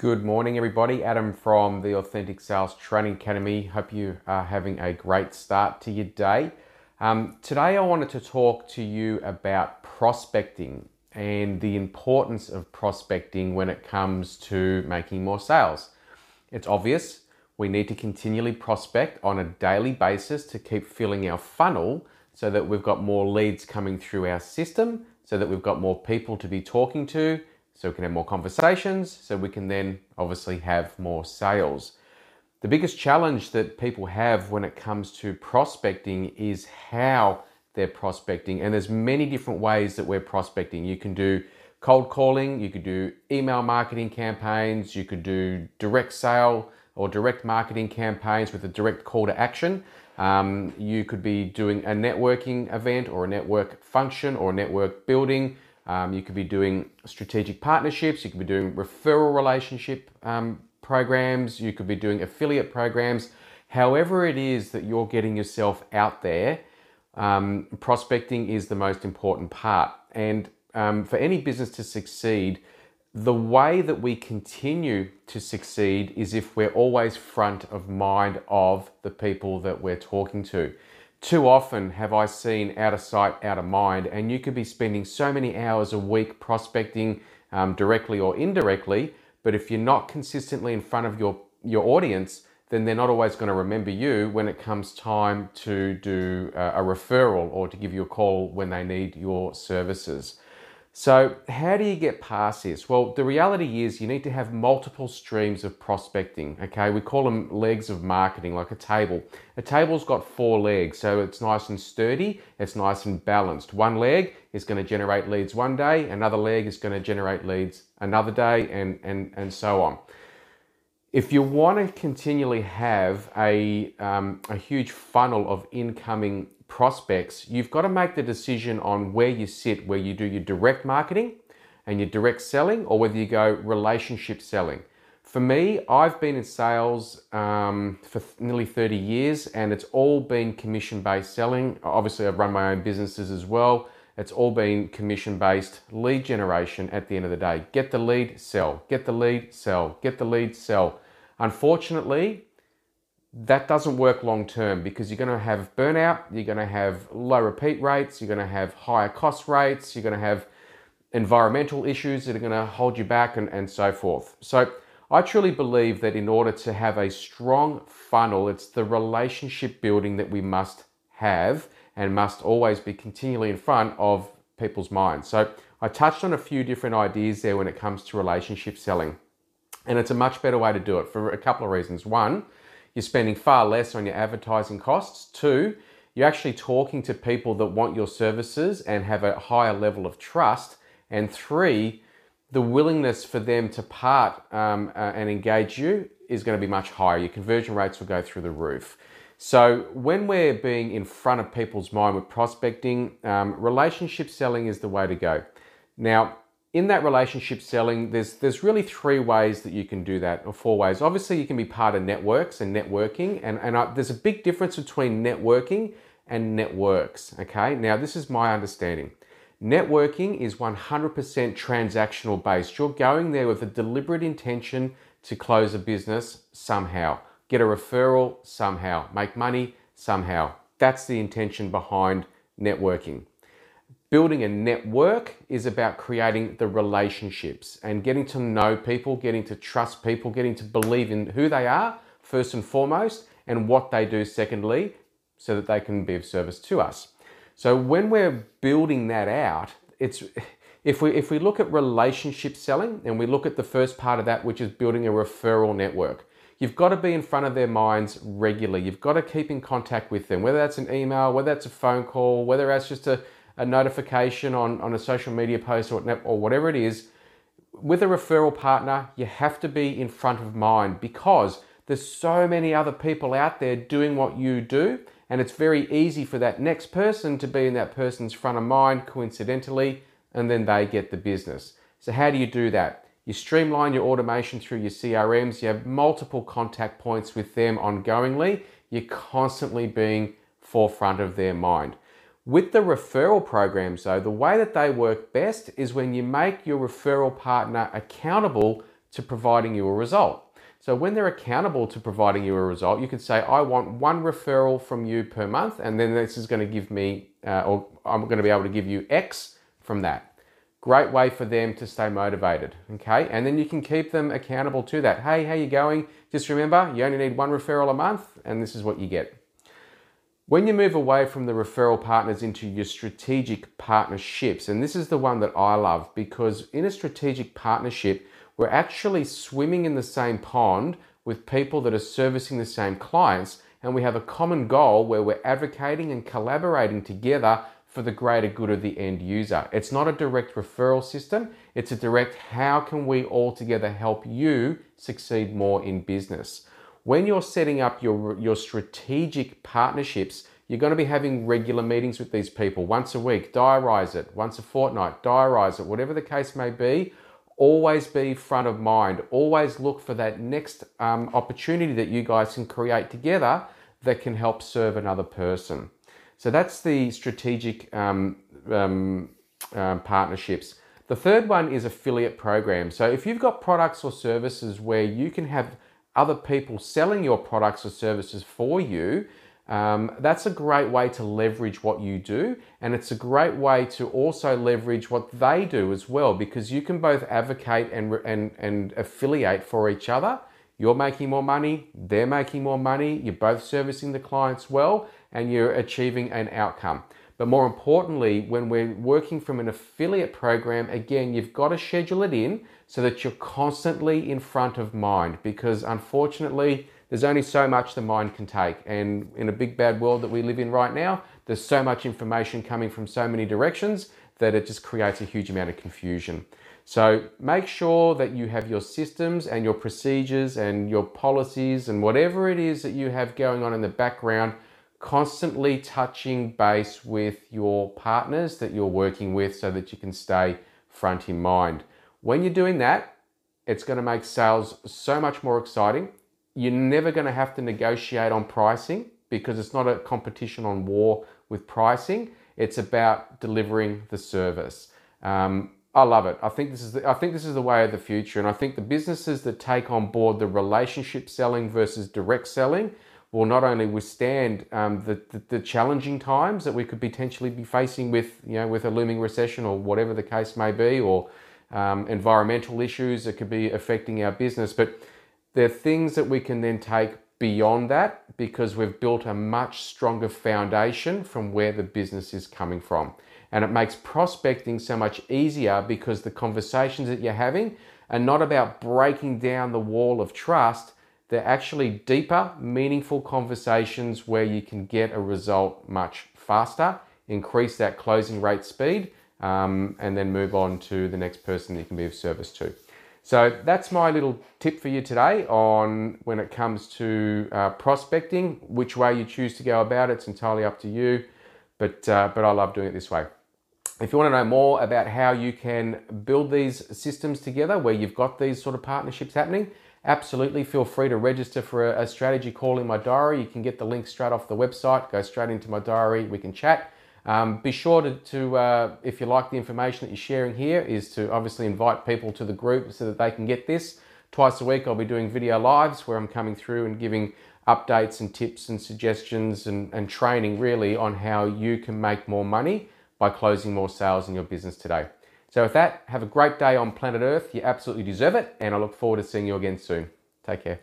Good morning, everybody. Adam from the Authentic Sales Training Academy. Hope you are having a great start to your day. Um, today, I wanted to talk to you about prospecting and the importance of prospecting when it comes to making more sales. It's obvious we need to continually prospect on a daily basis to keep filling our funnel so that we've got more leads coming through our system, so that we've got more people to be talking to so we can have more conversations, so we can then obviously have more sales. The biggest challenge that people have when it comes to prospecting is how they're prospecting. And there's many different ways that we're prospecting. You can do cold calling, you could do email marketing campaigns, you could do direct sale or direct marketing campaigns with a direct call to action. Um, you could be doing a networking event or a network function or network building. Um, you could be doing strategic partnerships, you could be doing referral relationship um, programs, you could be doing affiliate programs. However, it is that you're getting yourself out there, um, prospecting is the most important part. And um, for any business to succeed, the way that we continue to succeed is if we're always front of mind of the people that we're talking to. Too often have I seen out of sight, out of mind, and you could be spending so many hours a week prospecting um, directly or indirectly, but if you're not consistently in front of your, your audience, then they're not always going to remember you when it comes time to do uh, a referral or to give you a call when they need your services. So, how do you get past this? Well, the reality is you need to have multiple streams of prospecting. Okay, we call them legs of marketing, like a table. A table's got four legs, so it's nice and sturdy, it's nice and balanced. One leg is going to generate leads one day, another leg is going to generate leads another day, and, and, and so on. If you want to continually have a, um, a huge funnel of incoming prospects, you've got to make the decision on where you sit, where you do your direct marketing and your direct selling, or whether you go relationship selling. For me, I've been in sales um, for nearly 30 years and it's all been commission based selling. Obviously, I've run my own businesses as well. It's all been commission based lead generation at the end of the day. Get the lead, sell. Get the lead, sell. Get the lead, sell. Unfortunately, that doesn't work long term because you're going to have burnout, you're going to have low repeat rates, you're going to have higher cost rates, you're going to have environmental issues that are going to hold you back, and, and so forth. So, I truly believe that in order to have a strong funnel, it's the relationship building that we must have and must always be continually in front of people's minds. So, I touched on a few different ideas there when it comes to relationship selling. And it's a much better way to do it for a couple of reasons. One, you're spending far less on your advertising costs. Two, you're actually talking to people that want your services and have a higher level of trust. And three, the willingness for them to part um, uh, and engage you is going to be much higher. Your conversion rates will go through the roof. So, when we're being in front of people's mind with prospecting, um, relationship selling is the way to go. Now, in that relationship selling, there's there's really three ways that you can do that, or four ways. Obviously, you can be part of networks and networking, and and I, there's a big difference between networking and networks. Okay, now this is my understanding. Networking is 100% transactional based. You're going there with a deliberate intention to close a business somehow, get a referral somehow, make money somehow. That's the intention behind networking. Building a network is about creating the relationships and getting to know people, getting to trust people, getting to believe in who they are, first and foremost, and what they do, secondly, so that they can be of service to us. So when we're building that out, it's if we if we look at relationship selling and we look at the first part of that, which is building a referral network, you've got to be in front of their minds regularly. You've got to keep in contact with them, whether that's an email, whether that's a phone call, whether that's just a a notification on, on a social media post or, or whatever it is, with a referral partner, you have to be in front of mind because there's so many other people out there doing what you do, and it's very easy for that next person to be in that person's front of mind coincidentally, and then they get the business. So, how do you do that? You streamline your automation through your CRMs, you have multiple contact points with them ongoingly, you're constantly being forefront of their mind. With the referral programs, though, the way that they work best is when you make your referral partner accountable to providing you a result. So when they're accountable to providing you a result, you could say, I want one referral from you per month, and then this is going to give me, uh, or I'm going to be able to give you X from that. Great way for them to stay motivated. Okay. And then you can keep them accountable to that. Hey, how you going? Just remember, you only need one referral a month, and this is what you get. When you move away from the referral partners into your strategic partnerships, and this is the one that I love because in a strategic partnership, we're actually swimming in the same pond with people that are servicing the same clients, and we have a common goal where we're advocating and collaborating together for the greater good of the end user. It's not a direct referral system, it's a direct how can we all together help you succeed more in business. When you're setting up your, your strategic partnerships, you're going to be having regular meetings with these people once a week, diarize it, once a fortnight, diarize it, whatever the case may be always be front of mind. Always look for that next um, opportunity that you guys can create together that can help serve another person. So that's the strategic um, um, um, partnerships. The third one is affiliate programs. So if you've got products or services where you can have other people selling your products or services for you, um, that's a great way to leverage what you do, and it's a great way to also leverage what they do as well, because you can both advocate and, and, and affiliate for each other. You're making more money, they're making more money, you're both servicing the clients well, and you're achieving an outcome. But more importantly, when we're working from an affiliate program, again, you've got to schedule it in so that you're constantly in front of mind because unfortunately, there's only so much the mind can take. And in a big bad world that we live in right now, there's so much information coming from so many directions that it just creates a huge amount of confusion. So make sure that you have your systems and your procedures and your policies and whatever it is that you have going on in the background, constantly touching base with your partners that you're working with so that you can stay front in mind. When you're doing that, it's going to make sales so much more exciting you're never going to have to negotiate on pricing because it's not a competition on war with pricing. It's about delivering the service. Um, I love it. I think this is the, I think this is the way of the future, and I think the businesses that take on board the relationship selling versus direct selling will not only withstand um, the, the, the challenging times that we could potentially be facing with you know with a looming recession or whatever the case may be, or um, environmental issues that could be affecting our business, but there are things that we can then take beyond that because we've built a much stronger foundation from where the business is coming from. And it makes prospecting so much easier because the conversations that you're having are not about breaking down the wall of trust. They're actually deeper, meaningful conversations where you can get a result much faster, increase that closing rate speed, um, and then move on to the next person you can be of service to. So that's my little tip for you today on when it comes to uh, prospecting. Which way you choose to go about it, it's entirely up to you. But uh, but I love doing it this way. If you want to know more about how you can build these systems together, where you've got these sort of partnerships happening, absolutely feel free to register for a, a strategy call in my diary. You can get the link straight off the website. Go straight into my diary. We can chat um, be sure to, to uh, if you like the information that you're sharing here, is to obviously invite people to the group so that they can get this. Twice a week, I'll be doing video lives where I'm coming through and giving updates and tips and suggestions and, and training really on how you can make more money by closing more sales in your business today. So, with that, have a great day on planet Earth. You absolutely deserve it, and I look forward to seeing you again soon. Take care.